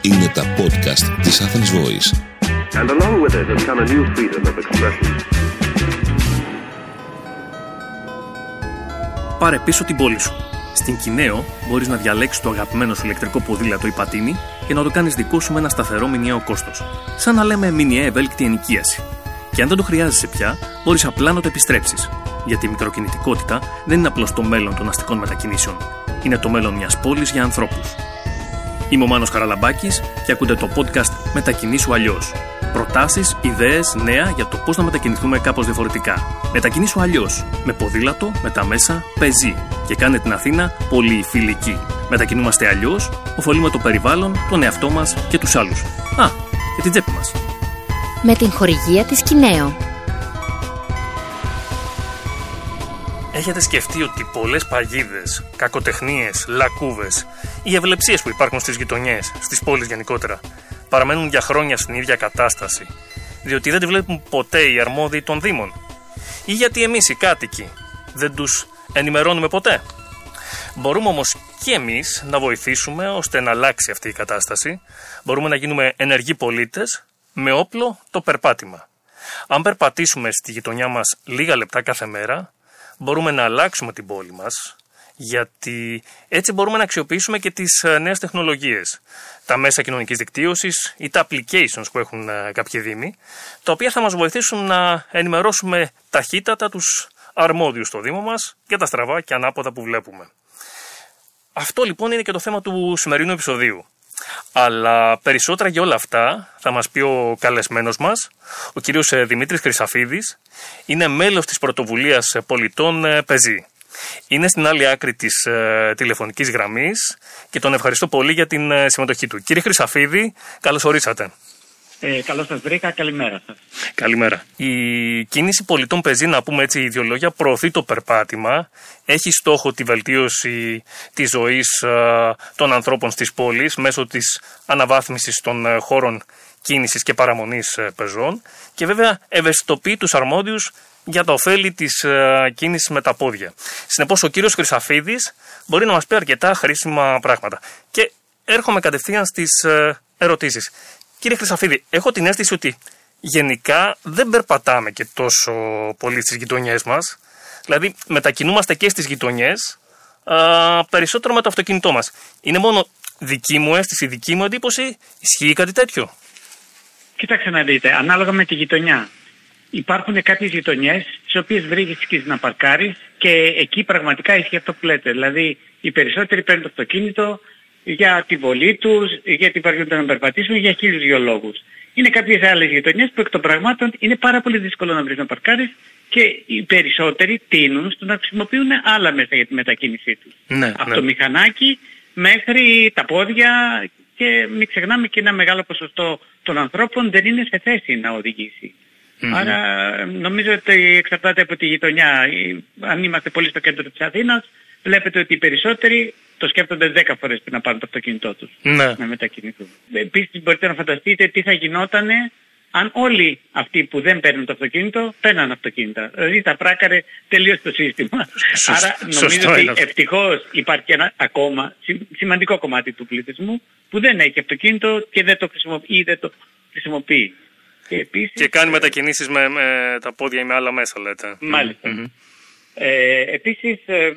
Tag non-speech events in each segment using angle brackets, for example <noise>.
Είναι τα podcast της Athens Voice. And along with it has come a new freedom of expression. Πάρε πίσω την πόλη σου. Στην Κινέο μπορείς να διαλέξεις το αγαπημένο σου ηλεκτρικό ποδήλατο ή πατίνι και να το κάνεις δικό σου με ένα σταθερό μηνιαίο κόστος. Σαν να λέμε μηνιαία ευέλικτη ενοικίαση. Και αν δεν το χρειάζεσαι πια, μπορείς απλά να το επιστρέψεις. Γιατί η μικροκινητικότητα δεν είναι απλώς το μέλλον των αστικών μετακινήσεων. Είναι το μέλλον μιας πόλης για ανθρώπους. Είμαι ο Μάνος Καραλαμπάκης και ακούτε το podcast Μετακινήσου αλλιώς. Προτάσεις, ιδέες, νέα για το πώς να μετακινηθούμε κάπως διαφορετικά. Μετακινήσου αλλιώς. Με ποδήλατο, με τα μέσα, πεζί. Και κάνε την Αθήνα πολύ φιλική. Μετακινούμαστε αλλιώς, ωφελούμε το περιβάλλον, τον εαυτό μας και τους άλλους. Α, και την τσέπη μας. Με την χορηγία της Κινέο. Έχετε σκεφτεί ότι πολλές παγίδες, κακοτεχνίες, λακκούβες ή ευλεψίες που υπάρχουν στις γειτονιές, στις πόλεις γενικότερα, παραμένουν για χρόνια στην ίδια κατάσταση, διότι δεν τη βλέπουν ποτέ οι αρμόδιοι των Δήμων, ή γιατί εμείς οι κάτοικοι δεν τους ενημερώνουμε ποτέ; Μπορούμε όμως και εμείς να βοηθήσουμε ώστε να αλλάξει αυτή η κατάσταση. Μπορούμε να γίνουμε ενεργοί πολίτες με όπλο το περπάτημα. Αν περπατήσουμε στη γειτονιά μας λίγα λεπτά κάθε μέρα, μπορούμε να αλλάξουμε την πόλη μας, γιατί έτσι μπορούμε να αξιοποιήσουμε και τις ε, νέες τεχνολογίες. Τα μέσα κοινωνικής δικτύωσης ή τα applications που έχουν ε, κάποιοι δήμοι, τα οποία θα μας βοηθήσουν να ενημερώσουμε ταχύτατα τους αρμόδιους στο Δήμο μας για τα στραβά και ανάποδα που βλέπουμε. Αυτό λοιπόν είναι και το θέμα του σημερινού επεισοδίου. Αλλά περισσότερα για όλα αυτά θα μας πει ο καλεσμένος μας, ο κύριος ε, Δημήτρης Χρυσαφίδης. Είναι μέλος της πρωτοβουλίας ε, πολιτών ε, Πεζή. Είναι στην άλλη άκρη της ε, τηλεφωνικής γραμμής και τον ευχαριστώ πολύ για την συμμετοχή του. Κύριε Χρυσαφίδη, καλώς ορίσατε. Ε, καλώς σας βρήκα, καλημέρα σας. Καλημέρα. Η κίνηση πολιτών πεζή, να πούμε έτσι ιδεολόγια, προωθεί το περπάτημα, έχει στόχο τη βελτίωση της ζωής ε, των ανθρώπων στις πόλεις μέσω της αναβάθμισης των ε, χώρων κίνησης και παραμονής ε, πεζών και βέβαια ευαισθητοποιεί τους αρμόδιους για τα ωφέλη της ε, κίνησης με τα πόδια. Συνεπώς ο κύριος Χρυσαφίδης μπορεί να μας πει αρκετά χρήσιμα πράγματα. Και έρχομαι κατευθείαν στις ε, ερωτήσεις. Κύριε Χρυσαφίδη, έχω την αίσθηση ότι γενικά δεν περπατάμε και τόσο πολύ στις γειτονιές μας. Δηλαδή μετακινούμαστε και στις γειτονιές περισσότερο με το αυτοκίνητό μας. Είναι μόνο δική μου αίσθηση, δική μου εντύπωση, ισχύει κάτι τέτοιο; Κοιτάξτε να δείτε, ανάλογα με τη γειτονιά. Υπάρχουν κάποιες γειτονιές στις οποίες βρίσκεις να παρκάρεις και εκεί πραγματικά ισχύει αυτό που λέτε. Δηλαδή οι περισσότεροι παίρνουν το αυτοκίνητο, για τη βολή τους, γιατί βαριούνται να περπατήσουν, για χίλιους δυο λόγους. Είναι κάποιες άλλες γειτονιές που εκ των πραγμάτων είναι πάρα πολύ δύσκολο να βρεις να παρκάρεις και οι περισσότεροι τείνουν στο να χρησιμοποιούν άλλα μέσα για τη μετακίνησή τους. Ναι, Από ναι. το μηχανάκι μέχρι τα πόδια και μην ξεχνάμε και ένα μεγάλο ποσοστό των ανθρώπων δεν είναι σε θέση να οδηγήσει. Άρα νομίζω ότι εξαρτάται από τη γειτονιά. Αν είμαστε πολύ στο κέντρο της Αθήνας, βλέπετε ότι οι περισσότεροι το σκέφτονται 10 φορές πριν να πάρουν το αυτοκίνητό τους Ναι. να μετακινηθούν. Επίσης μπορείτε να φανταστείτε τι θα γινόταν αν όλοι αυτοί που δεν παίρνουν το αυτοκίνητο παίρναν αυτοκίνητα. Δηλαδή θα πράκαρε τελείως το σύστημα. Σωσ- Άρα νομίζω σωστό είναι ότι αυτό. ευτυχώς υπάρχει ένα ακόμα σι- σημαντικό κομμάτι του πληθυσμού που δεν έχει αυτοκίνητο και δεν το χρησιμοποιεί ή δεν το χρησιμοποιεί. Και επίσης, Και κάνει μετακινήσεις με, με τα πόδια ή με άλλα μέσα, λέτε. Μάλιστα. Μμμ. Ε, επίσης, ε,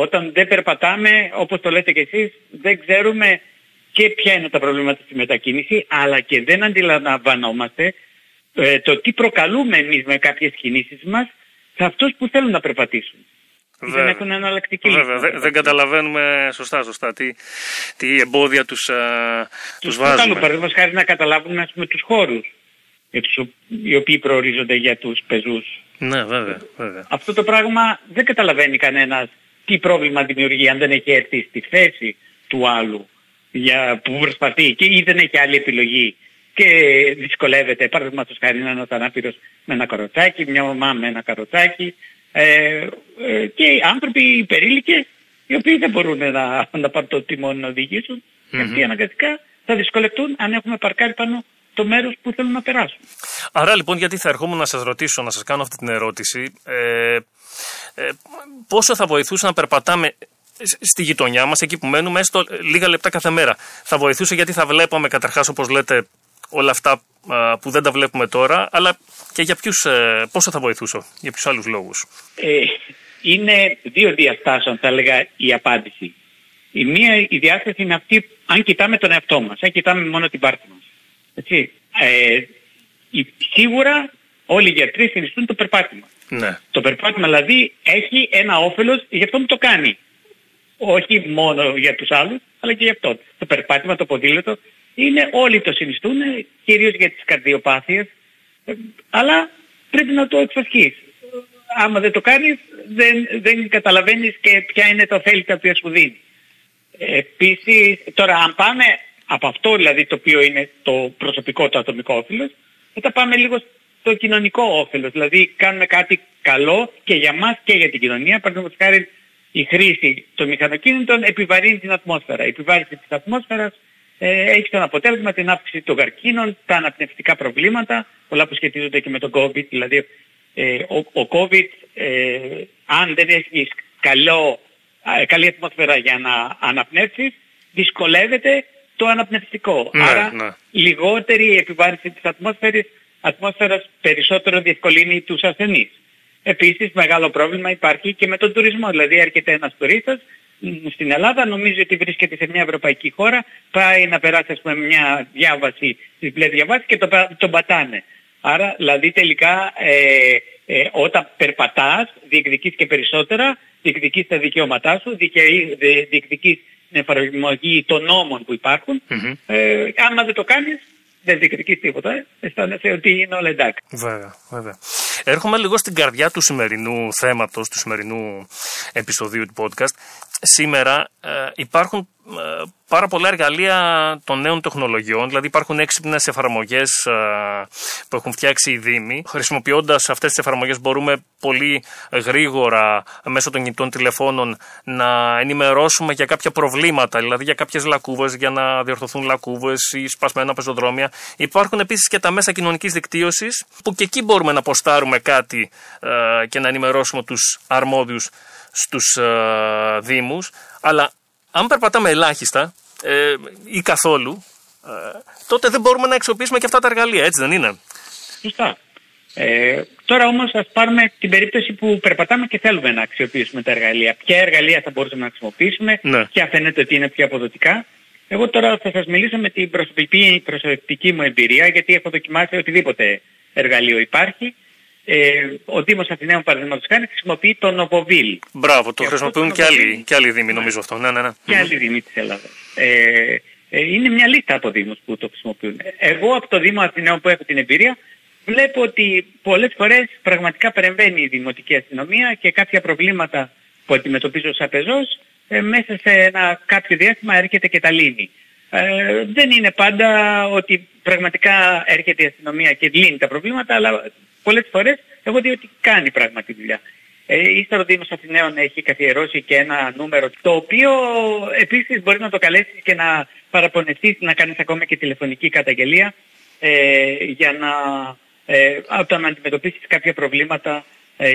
όταν δεν περπατάμε, όπως το λέτε και εσείς, δεν ξέρουμε και ποια είναι τα προβλήματα στη μετακίνηση, αλλά και δεν αντιλαμβανόμαστε ε, το τι προκαλούμε εμείς με κάποιες κινήσεις μας σε αυτούς που θέλουν να περπατήσουν. Δεν Βέβαια. έχουν εναλλακτική λύση. Βέβαια, δεν, δεν καταλαβαίνουμε σωστά, σωστά τι, τι εμπόδια τους, α, τους Τους βάζουμε. προκαλούν, παραδείγματος χάρη να καταλάβουν ας πούμε, τους χώρους για τους, ο- οι οποίοι προορίζονται για τους πεζούς. Ναι, βέβαια, βέβαια. Αυτό το πράγμα δεν καταλαβαίνει κανένας τι πρόβλημα δημιουργεί αν δεν έχει έρθει στη θέση του άλλου για, που προσπαθεί και ή δεν έχει άλλη επιλογή και δυσκολεύεται. Παραδείγματος χάρη είναι ένας ανάπηρος με ένα καροτσάκι, μια μαμά με ένα καροτσάκι ε, ε, και οι άνθρωποι υπερήλικες οι οποίοι δεν μπορούν να, να πάρουν το τιμόνι να οδηγήσουν και αυτοί αναγκαστικά θα δυσκολευτούν αν έχουμε παρκάρει πάνω το μέρος που θέλουν να περάσουν. Άρα λοιπόν γιατί θα ερχόμουν να σας ρωτήσω, να σας κάνω αυτή την ερώτηση, ε, ε, πόσο θα βοηθούσε να περπατάμε στη γειτονιά μας, εκεί που μένουμε, έστω λίγα λεπτά κάθε μέρα. Θα βοηθούσε γιατί θα βλέπαμε καταρχάς, όπως λέτε, όλα αυτά που δεν τα βλέπουμε τώρα, αλλά και για ποιους, ε, πόσο θα βοηθούσε, για ποιους άλλους λόγους; Ε, είναι δύο διαστάσεων, θα έλεγα, η απάντηση. Η μία η διάσταση είναι αυτή, αν κοιτάμε τον εαυτό μας, αν κοιτάμε μόνο την πάρτη μας. Έτσι. Ε, σίγουρα όλοι οι γιατροί συνιστούν το περπάτημα. Ναι. Το περπάτημα δηλαδή έχει ένα όφελος για αυτό που το κάνει. Όχι μόνο για τους άλλους, αλλά και για αυτό. Το περπάτημα, το ποδήλατο, είναι όλοι το συνιστούν, κυρίως για τις καρδιοπάθειες, ε, αλλά πρέπει να το εξασκείς. Άμα δεν το κάνεις, δεν, δεν καταλαβαίνεις και ποια είναι τα ωφέλη τα οποία σου δίνει. Επίσης, τώρα αν πάμε από αυτό δηλαδή το οποίο είναι το προσωπικό, το ατομικό όφελος, μετά πάμε λίγο στο κοινωνικό όφελος. Δηλαδή κάνουμε κάτι καλό και για μας και για την κοινωνία. Παραδείγματος χάρη η χρήση των μηχανοκίνητων επιβαρύνει την ατμόσφαιρα. Η επιβάρυνση της ατμόσφαιρας ε, έχει σαν αποτέλεσμα την αύξηση των καρκίνων, τα αναπνευστικά προβλήματα, πολλά που σχετίζονται και με τον COVID. Δηλαδή ε, ο, ο COVID, ε, αν δεν έχεις καλό, καλή ατμόσφαιρα για να αναπνεύσεις, δυσκολεύεται το αναπνευστικό. Ναι, Άρα ναι. λιγότερη επιβάρυνση της ατμόσφαιρας, ατμόσφαιρας περισσότερο διευκολύνει τους ασθενείς. Επίσης μεγάλο πρόβλημα υπάρχει και με τον τουρισμό. Δηλαδή έρχεται ένας τουρίστας μ, στην Ελλάδα, νομίζει ότι βρίσκεται σε μια ευρωπαϊκή χώρα, πάει να περάσει ας πούμε μια διάβαση, διπλές διαβάσεις και το, πα- τον πατάνε. Άρα δηλαδή τελικά ε, ε, όταν περπατάς διεκδικείς και περισσότερα, διεκδικείς τα δικαιώματά σου, δικαιεί- δι- διεκδικείς την εφαρμογή των νόμων που υπάρχουν. Μμμ. Ε, άμα δεν το κάνεις, δεν διεκδικείς τίποτα. Ε. Αισθάνεσαι ότι είναι όλα εντάξει. Βέβαια, βέβαια. Έρχομαι λίγο στην καρδιά του σημερινού θέματος, του σημερινού επεισοδίου του podcast. Σήμερα ε, υπάρχουν ε, πάρα πολλά εργαλεία των νέων τεχνολογιών, δηλαδή υπάρχουν έξυπνες εφαρμογές ε, που έχουν φτιάξει οι Δήμοι. Χρησιμοποιώντας αυτές τις εφαρμογές μπορούμε πολύ γρήγορα μέσω των κινητών τηλεφώνων να ενημερώσουμε για κάποια προβλήματα, δηλαδή για κάποιες λακκούβες, για να διορθωθούν λακκούβες ή σπασμένα πεζοδρόμια. Υπάρχουν επίσης και τα μέσα κοινωνικής δικτύωσης που και εκεί μπορούμε να ποστάρουμε κάτι ε, και να ενημερώσουμε τους αρμόδιους στους ε, Δήμους. Αλλά αν περπατάμε ελάχιστα ε, ή καθόλου, ε, τότε δεν μπορούμε να αξιοποιήσουμε και αυτά τα εργαλεία, έτσι δεν είναι; Σωστά. Ε, τώρα όμως ας πάρουμε την περίπτωση που περπατάμε και θέλουμε να αξιοποιήσουμε τα εργαλεία. Ποια εργαλεία θα μπορούσαμε να χρησιμοποιήσουμε, Ναι. ποια φαίνεται ότι είναι πιο αποδοτικά. Εγώ τώρα θα σας μιλήσω με την προσωπική, προσωπική μου εμπειρία γιατί έχω δοκιμάσει οτιδήποτε εργαλείο υπάρχει. Ε, ο Δήμος Αθηναίων παραδείγματος χάρη χρησιμοποιεί το Νοβοβίλ. Μπράβο, το Και αυτό χρησιμοποιούν το και άλλοι, νομίζει. και άλλοι Δήμοι, νομίζω αυτό. Ναι, ναι, ναι. και άλλοι Δήμοι της Ελλάδας. Ε, ε, είναι μια λίστα από Δήμους που το χρησιμοποιούν. Εγώ από το Δήμο Αθηναίων που έχω την εμπειρία βλέπω ότι πολλές φορές πραγματικά παρεμβαίνει η Δημοτική Αστυνομία και κάποια προβλήματα που αντιμετωπίζω σαν πεζός ε, μέσα σε ένα κάποιο διάστημα έρχεται και τα λύνει. Ε, δεν είναι πάντα ότι πραγματικά έρχεται η αστυνομία και λύνει τα προβλήματα, αλλά πολλές φορές εγώ δει ότι κάνει πράγματι δουλειά. Ε, ύστερα ο Δήμος Αθηναίων έχει καθιερώσει και ένα νούμερο το οποίο επίσης μπορεί να το καλέσεις και να παραπονεθείς, να κάνεις ακόμα και τηλεφωνική καταγγελία ε, για να ε, όταν αντιμετωπίσεις κάποια προβλήματα ε,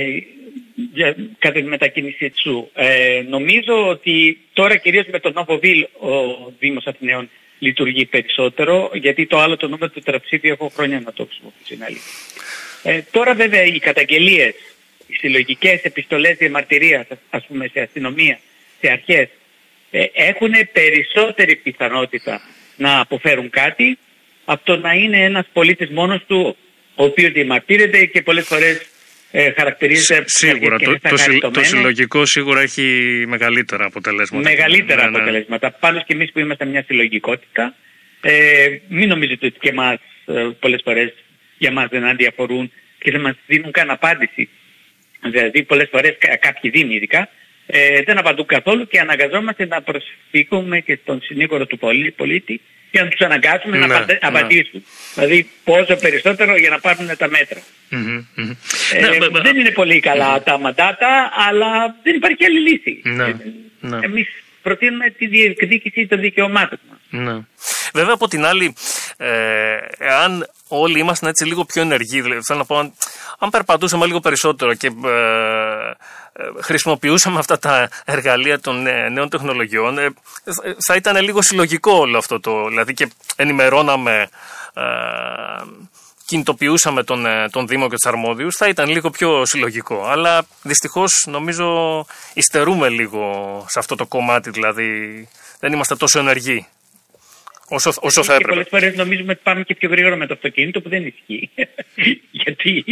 για, κατά τη μετακίνησή σου. Ε, νομίζω ότι τώρα κυρίως με τον Νοβοβίλ ο Δήμος Αθηναίων λειτουργεί περισσότερο γιατί το άλλο το νούμερο του τεραψίδιου έχω χρόνια να το χρησιμοποιήσω είναι αλήθεια. Ε, τώρα βέβαια οι καταγγελίες, οι συλλογικές επιστολές διαμαρτυρίας ας πούμε σε αστυνομία, σε αρχές ε, έχουν περισσότερη πιθανότητα να αποφέρουν κάτι από το να είναι ένας πολίτης μόνος του ο οποίος διαμαρτύρεται και πολλές φορές ε, χαρακτηρίζεται Σίγουρα, και το, είναι το, συ- το σακαριτωμένο. συλλογικό σίγουρα έχει μεγαλύτερα αποτελέσματα. Μεγαλύτερα Ναι, ναι. αποτελέσματα. Πάνω και εμείς που είμαστε μια συλλογικότητα, ε, μην νομίζετε ότι και εμάς ε, πολλές φορές για μας δεν αντιαφορούν και δεν μας δίνουν καν απάντηση. Δηλαδή πολλές φορές κα- κάποιοι δήμοι ειδικά ε, δεν απαντούν καθόλου και αναγκαζόμαστε να προσφύγουμε και στον συνήγορο του πολί- πολίτη για να τους αναγκάσουμε Ναι, να απαντε- ναι. απαντήσουν. Δηλαδή πόσο περισσότερο για να πάρουν τα μέτρα. Μμμ, μμμ. Ε, Ναι, μπ- μπ- δεν είναι πολύ καλά τα μαντάτα, αλλά δεν υπάρχει άλλη λύση. Ναι, Ε, ναι. Εμείς προτείνουμε τη διεκδίκηση των δικαιωμάτων μας. Ναι. Βέβαια από την άλλη, ε, εάν όλοι ήμασταν έτσι λίγο πιο ενεργοί. Δηλαδή, θέλω να πω, αν, αν περπατούσαμε λίγο περισσότερο και ε, ε, χρησιμοποιούσαμε αυτά τα εργαλεία των ε, νέων τεχνολογιών, ε, θα ήταν λίγο συλλογικό όλο αυτό το. Δηλαδή και ενημερώναμε κινητοποιούσαμε τον, ε, τον Δήμο και τους αρμόδιους, θα ήταν λίγο πιο συλλογικό. Αλλά δυστυχώς νομίζω υστερούμε λίγο σε αυτό το κομμάτι, δηλαδή δεν είμαστε τόσο ενεργοί. Όσο, όσο θα έπρεπε. Και πολλές φορές νομίζουμε ότι πάμε και πιο γρήγορα με το αυτοκίνητο που δεν ισχύει. <laughs> Γιατί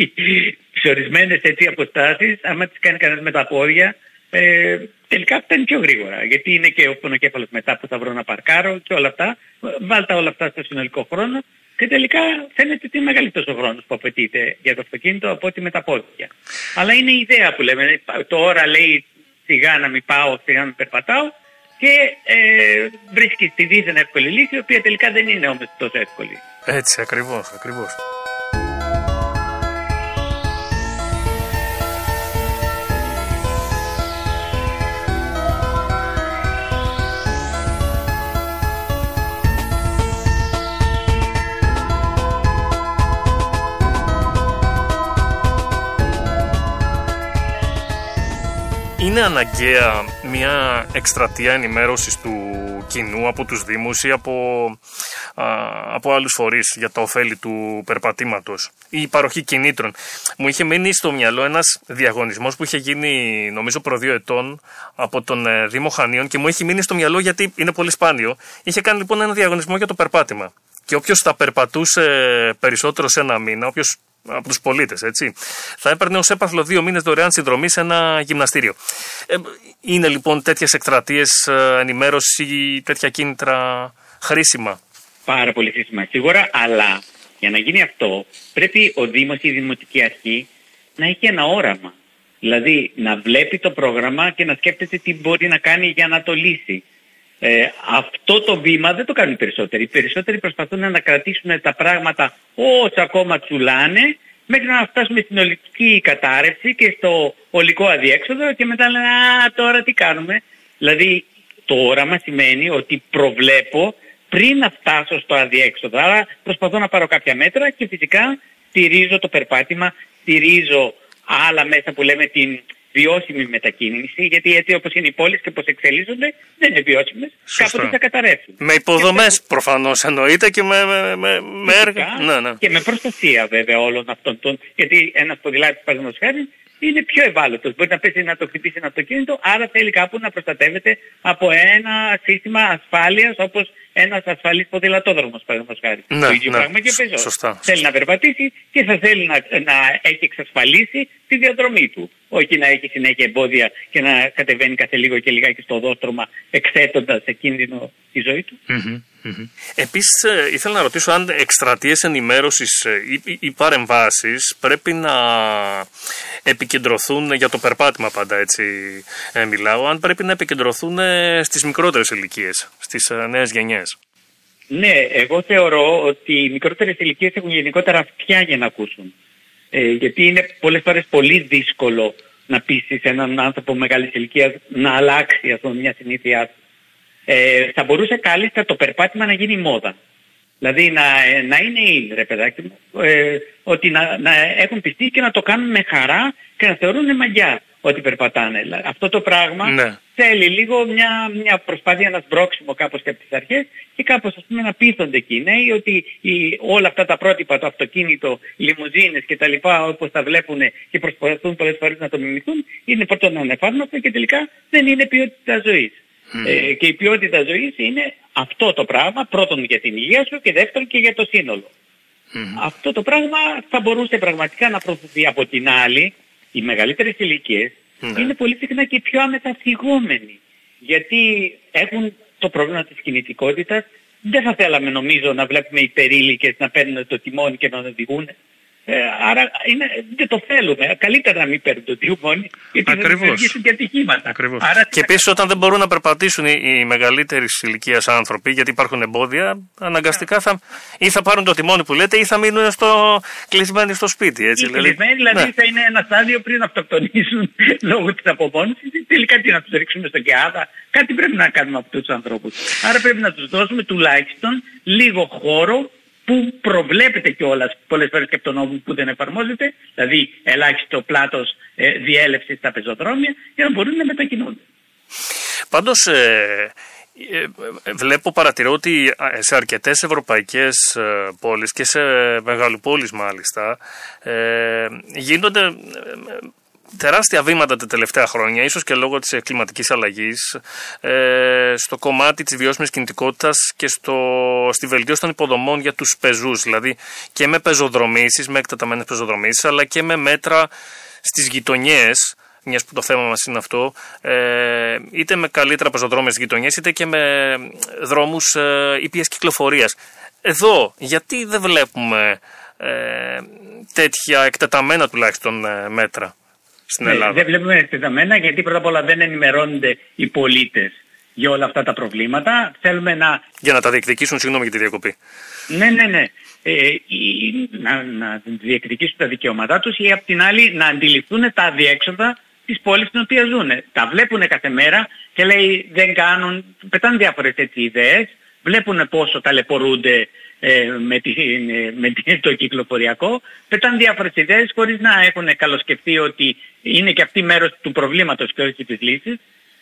σε ορισμένες αποστάσεις, άμα τις κάνει κανένας με τα πόδια, ε, τελικά φτάνει πιο γρήγορα. Γιατί είναι και ο πονοκέφαλο μετά που θα βρω να παρκάρω και όλα αυτά. Βάλτε όλα αυτά στο συνολικό χρόνο και τελικά φαίνεται ότι είναι μεγαλύτερος ο χρόνος που απαιτείται για το αυτοκίνητο από ότι με τα πόδια. Αλλά είναι η ιδέα που λέμε. Τώρα λέει σιγά να μην πάω, σιγά να μην περπατάω και ε, βρίσκει τη δίθεν εύκολη λύση, η οποία τελικά δεν είναι όμως τόσο εύκολη. Έτσι, ακριβώς, ακριβώς. είναι αναγκαία μια εκστρατεία ενημέρωσης του κοινού από τους Δήμους ή από, α, από άλλους φορείς για τα ωφέλη του περπατήματος ή η παροχή κινήτρων. Μου είχε μείνει στο μυαλό ένας διαγωνισμός που είχε γίνει νομίζω προ δύο ετών από τον ε, Δήμο Χανίων και μου έχει μείνει στο μυαλό γιατί είναι πολύ σπάνιο. Είχε κάνει λοιπόν ένα διαγωνισμό για το περπάτημα. Και όποιος θα περπατούσε περισσότερο σε ένα μήνα, όποιος από τους πολίτες, έτσι. Θα έπαιρνε ως έπαθλο δύο μήνες δωρεάν συνδρομή σε ένα γυμναστήριο. Ε, είναι λοιπόν τέτοιες εκστρατείες ενημέρωση ή τέτοια κίνητρα χρήσιμα; Πάρα πολύ χρήσιμα, σίγουρα, αλλά για να γίνει αυτό πρέπει ο Δήμος ή η Δημοτική Αρχή να έχει ένα όραμα. Δηλαδή να βλέπει το πρόγραμμα και να σκέφτεται τι μπορεί να κάνει για να το λύσει. Ε, αυτό το βήμα δεν το κάνουν οι περισσότεροι. Οι περισσότεροι προσπαθούν να κρατήσουν τα πράγματα όσο ακόμα τσουλάνε μέχρι να φτάσουμε στην ολική κατάρρευση και στο ολικό αδιέξοδο και μετά λένε «Α, τώρα τι κάνουμε». Δηλαδή το όραμα σημαίνει ότι προβλέπω πριν να φτάσω στο αδιέξοδο. Άρα προσπαθώ να πάρω κάποια μέτρα και φυσικά στηρίζω το περπάτημα, στηρίζω άλλα μέσα που λέμε την βιώσιμη μετακίνηση, γιατί έτσι όπως είναι οι πόλεις και όπως εξελίσσονται δεν είναι βιώσιμες, κάποτε θα καταρρεύσουν. Με υποδομές προφανώς εννοείται και με, με, με, με έργα. Ναι, ναι. Και με προστασία βέβαια όλων αυτών των, γιατί ένας ποδηλάτης παραδείγματος χάρης είναι πιο ευάλωτος. Μπορεί να πέσει να το χτυπήσει ένα αυτοκίνητο, άρα θέλει κάπου να προστατεύεται από ένα σύστημα ασφάλειας όπως ένας ασφαλής ποδηλατόδρομος παραδείγματος χάρη. Ναι, το ίδιο ναι. πράγμα και πεζός. Σωστά. Θέλει να περπατήσει και θα θέλει να, να έχει εξασφαλίσει τη διαδρομή του. Όχι να έχει συνέχεια εμπόδια και να κατεβαίνει κάθε λίγο και λιγάκι στο οδόστρωμα εκθέτοντας σε κίνδυνο τη ζωή του. Mm-hmm. Επίσης ε, ήθελα να ρωτήσω αν εκστρατείες ενημέρωσης ε, ή, ή παρεμβάσεις πρέπει να επικεντρωθούν για το περπάτημα πάντα έτσι ε, μιλάω, αν πρέπει να επικεντρωθούν ε, στις μικρότερες ηλικίες, στις ε, νέες γενιές. Ναι, εγώ θεωρώ ότι οι μικρότερες ηλικίες έχουν γενικότερα αυτιά για να ακούσουν. Ε, γιατί είναι πολλές φορές πολύ δύσκολο να πείσεις έναν άνθρωπο μεγάλης ηλικίας να αλλάξει αυτό μια συνήθειά του. Ε, θα μπορούσε κάλλιστα το περπάτημα να γίνει μόδα. Δηλαδή να, να είναι in, ρε παιδάκι μου, ε, ότι να, να έχουν πιστεί και να το κάνουν με χαρά και να θεωρούν μαγιά ότι περπατάνε. Αυτό το πράγμα Ναι. θέλει λίγο μια, μια προσπάθεια, ένα σμπρόξιμο κάπως και από τις αρχές και κάπως ας πούμε να πείθονται εκεί οι νέοι ότι οι, όλα αυτά τα πρότυπα, το αυτοκίνητο, οι λιμουζίνες και τα λοιπά όπως τα βλέπουν και προσπαθούν πολλές φορές να το μιμηθούν είναι πρώτον ανεφάρμοστο και τελικά δεν είναι ποιότητα ζωής. Ε, και η ποιότητα ζωής είναι αυτό το πράγμα, πρώτον για την υγεία σου και δεύτερον και για το σύνολο. Αυτό το πράγμα θα μπορούσε πραγματικά να προωθηθεί από την άλλη. Οι μεγαλύτερες ηλικίες Ναι. είναι πολύ συχνά και πιο αμεταφυγόμενοι. Γιατί έχουν το πρόβλημα της κινητικότητας. Δεν θα θέλαμε νομίζω να βλέπουμε υπερήλικες να παίρνουν το τιμόνι και να οδηγούν. Ε, άρα είναι, δεν το θέλουμε. Καλύτερα να μην παίρνουν το τιμόνι γιατί θα Ακριβώς. δημιουργήσουν και ατυχήματα. Ακριβώς. Άρα Και επίσης, όταν δεν μπορούν να περπατήσουν οι, οι μεγαλύτερη ηλικίας άνθρωποι, γιατί υπάρχουν εμπόδια, αναγκαστικά θα, ή θα πάρουν το τιμόνι που λέτε ή θα μείνουν στο, κλεισμένοι στο σπίτι. Έτσι, Οι κλεισμένοι δηλαδή ναι. θα είναι ένα στάδιο πριν αυτοκτονήσουν <laughs> λόγω της απομόνωσης ή τελικά τι να τους ρίξουμε στον Κεάδα; Κάτι πρέπει να κάνουμε από αυτούς τους ανθρώπους. Άρα πρέπει να τους δώσουμε τουλάχιστον λίγο χώρο που προβλέπεται κιόλας πολλές φορές και από τον νόμο που δεν εφαρμόζεται, δηλαδή ελάχιστο πλάτος ε, διέλευση στα πεζοδρόμια, για να μπορούν να μετακινούνται. Πάντως, ε, ε, βλέπω, παρατηρώ ότι σε αρκετές ευρωπαϊκές ε, πόλεις και σε μεγαλοπόλεις μάλιστα ε, γίνονται ε, τεράστια βήματα τα τελευταία χρόνια, ίσως και λόγω της κλιματικής αλλαγής, ε, στο κομμάτι της βιώσιμης κινητικότητας και στο, στη βελτίωση των υποδομών για τους πεζούς, δηλαδή και με πεζοδρομήσεις, με εκτεταμένες πεζοδρομήσεις, αλλά και με μέτρα στις γειτονιές, μιας που το θέμα μας είναι αυτό, ε, είτε με καλύτερα πεζοδρόμια στις γειτονιές, είτε και με δρόμους ε, ήπιας κυκλοφορίας. Εδώ, γιατί δεν βλέπουμε ε, τέτοια εκτεταμένα τουλάχιστον ε, μέτρα; Στην Ναι, Ελλάδα. δεν βλέπουμε εκτεταμένα γιατί πρώτα απ' όλα δεν ενημερώνονται οι πολίτες για όλα αυτά τα προβλήματα. Θέλουμε να Για να τα διεκδικήσουν, συγγνώμη για τη διακοπή. Ναι, ναι, ναι. Ε, ή να, να διεκδικήσουν τα δικαιώματά τους ή απ' την άλλη να αντιληφθούν τα αδιέξοδα της πόλης στην οποία ζουν. Τα βλέπουν κάθε μέρα και λέει δεν κάνουν, πετάνε διάφορες έτσι ιδέες, βλέπουν πόσο ταλαιπωρούνται ε, με, τη, ε, με τη- το κυκλοφοριακό, πετάνε διάφορες ιδέες χωρίς να έχουν καλοσκεφτεί ότι είναι και αυτή μέρος του προβλήματος και όχι της λύσης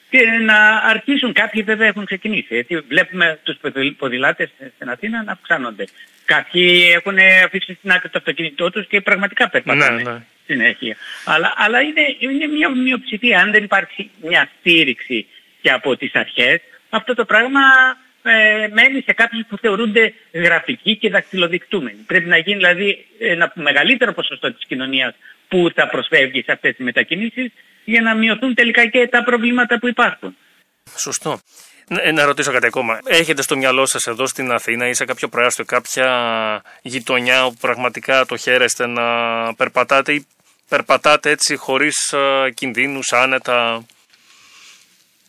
και να αρχίσουν. Κάποιοι βέβαια έχουν ξεκινήσει. Έτσι. Βλέπουμε τους ποδη- ποδηλάτες στην Αθήνα να αυξάνονται. Κάποιοι έχουν αφήσει στην άκρη το αυτοκίνητό τους και πραγματικά περπατάνε Ναι, ναι. συνέχεια. Αλλά, αλλά είναι, είναι μια μειοψηφία. Αν δεν υπάρξει μια στήριξη και από τις αρχές, αυτό το πράγμα ε, μένει σε κάποιους που θεωρούνται γραφικοί και δακτυλοδεικτούμενοι. Πρέπει να γίνει δηλαδή ένα μεγαλύτερο ποσοστό της κοινωνίας που θα προσφεύγει σε αυτές τις μετακινήσεις για να μειωθούν τελικά και τα προβλήματα που υπάρχουν. Σωστό. Ναι, να ρωτήσω κάτι ακόμα. Έχετε στο μυαλό σας εδώ στην Αθήνα ή σε κάποιο προάστιο κάποια γειτονιά όπου πραγματικά το χαίρεστε να περπατάτε ή περπατάτε έτσι χωρίς ε, κινδύνους, άνετα;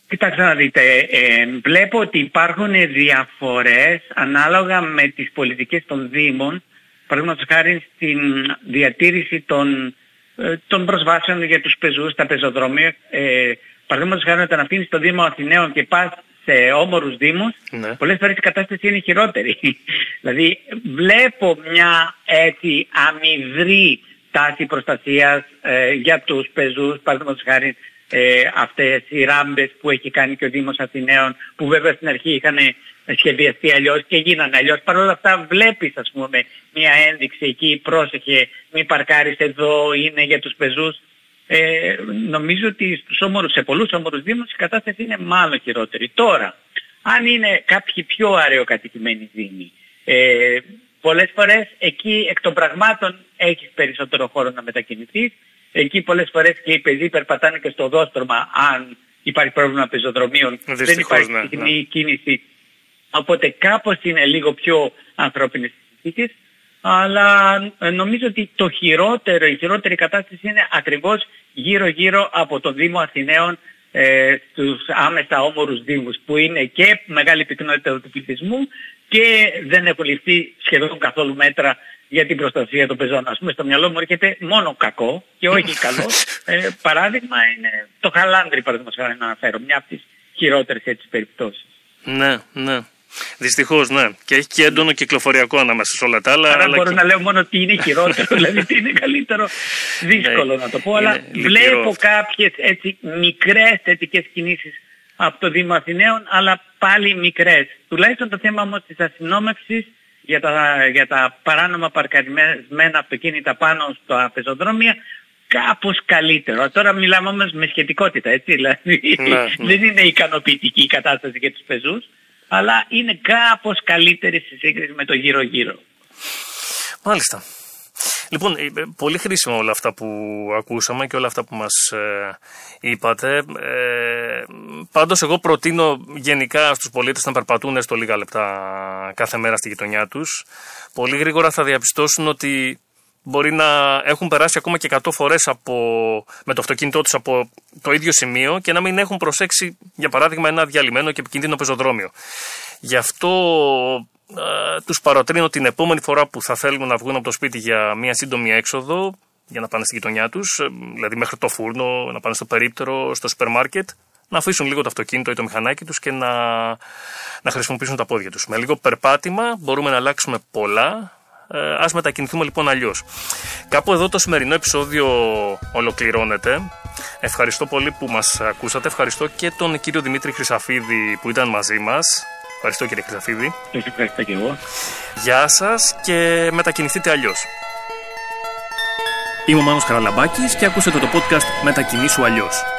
Κοιτάξτε να δείτε, ε, βλέπω ότι υπάρχουν διαφορές ανάλογα με τις πολιτικές των Δήμων, παραδείγματος χάρη στην διατήρηση των, ε, των προσβάσεων για τους πεζούς, τα πεζοδρόμια. Ε, παραδείγματος χάρη όταν αφήνεις το Δήμο Αθηναίων και πας σε όμορους Δήμους, Ναι. πολλές φορές η κατάσταση είναι χειρότερη. <laughs> δηλαδή βλέπω μια έτσι αμυδρή τάση προστασίας ε, για τους πεζούς, παραδείγματος χάρη ε, αυτές οι ράμπες που έχει κάνει και ο Δήμος Αθηναίων που βέβαια στην αρχή είχαν σχεδιαστεί αλλιώς και γίνανε αλλιώς. Παρ' όλα αυτά βλέπεις ας πούμε μια ένδειξη εκεί πρόσεχε μη παρκάρεις εδώ είναι για τους πεζούς. Ε, νομίζω ότι στους όμορους, σε πολλούς όμορους Δήμους η κατάσταση είναι μάλλον χειρότερη. Τώρα, αν είναι κάποιοι πιο αραιοκατοικημένοι Δήμοι, ε, πολλές φορές εκεί εκ των πραγμάτων έχεις περισσότερο χώρο να μετακινηθείς. Εκεί πολλές φορές και οι πεζοί περπατάνε και στο δόστρωμα αν υπάρχει πρόβλημα πεζοδρομίων. δεν Δυστυχώς, υπάρχει ναι, συχνή κίνηση. Οπότε κάπως είναι λίγο πιο ανθρώπινες συνθήκες. Αλλά ε, νομίζω ότι το χειρότερο, η χειρότερη κατάσταση είναι ακριβώς γύρω-γύρω από το Δήμο Αθηναίων ε, στους άμεσα όμορους δήμους που είναι και μεγάλη πυκνότητα του πληθυσμού και δεν έχουν ληφθεί σχεδόν καθόλου μέτρα για την προστασία των πεζών. Ας πούμε στο μυαλό μου έρχεται μόνο κακό και όχι καλό. Ε, παράδειγμα είναι το χαλάνδρι παραδείγματος χάρη να αναφέρω, μια από τις χειρότερες έτσι περιπτώσεις. Ναι, ναι. Δυστυχώς, ναι. Και έχει και έντονο κυκλοφοριακό ανάμεσα σε όλα τα άλλα. Άρα αλλά μπορώ και- να λέω μόνο τι είναι χειρότερο, <laughs> δηλαδή τι είναι καλύτερο. Δύσκολο Ναι, να το πω, αλλά είναι λυπηρός βλέπω αυτό. κάποιες έτσι μικρές θετικές κινήσεις από το Δήμο Αθηναίων, αλλά πάλι μικρές. Τουλάχιστον το θέμα όμως της αστυνόμευσης για τα, για τα παράνομα παρκαρισμένα αυτοκίνητα πάνω στα πεζοδρόμια κάπως καλύτερο. Τώρα μιλάμε όμως με σχετικότητα, έτσι, δηλαδή Ναι, ναι. δεν είναι ικανοποιητική η κατάσταση για τους πεζούς, αλλά είναι κάπως καλύτερη στη σύγκριση με το γύρω-γύρω. Μάλιστα. Λοιπόν, ε, ε, πολύ χρήσιμα όλα αυτά που ακούσαμε και όλα αυτά που μας ε, είπατε. Ε, πάντως εγώ προτείνω γενικά στους πολίτες να περπατούν στο λίγα λεπτά κάθε μέρα στη γειτονιά τους. Πολύ γρήγορα θα διαπιστώσουν ότι μπορεί να έχουν περάσει ακόμα και 100 φορές από, με το αυτοκίνητό τους από το ίδιο σημείο και να μην έχουν προσέξει, για παράδειγμα, ένα διαλυμένο και επικίνδυνο πεζοδρόμιο. Γι' αυτό ε, τους παροτρύνω την επόμενη φορά που θα θέλουν να βγουν από το σπίτι για μια σύντομη έξοδο, για να πάνε στη γειτονιά τους, ε, δηλαδή μέχρι το φούρνο, να πάνε στο περίπτερο, στο σούπερ μάρκετ, να αφήσουν λίγο το αυτοκίνητο ή το μηχανάκι τους και να, να χρησιμοποιήσουν τα πόδια τους. Με λίγο περπάτημα μπορούμε να αλλάξουμε πολλά Ε, ας μετακινηθούμε λοιπόν αλλιώς. Κάπου εδώ το σημερινό επεισόδιο ολοκληρώνεται. Ευχαριστώ πολύ που μας ακούσατε. Ευχαριστώ και τον κύριο Δημήτρη Χρυσαφίδη που ήταν μαζί μας. Ευχαριστώ κύριε Χρυσαφίδη. Σας ευχαριστώ και εγώ. Γεια σας και μετακινηθείτε αλλιώς. Είμαι ο Μάνος Καραλαμπάκης και ακούσατε το podcast «Μετακινήσου αλλιώς».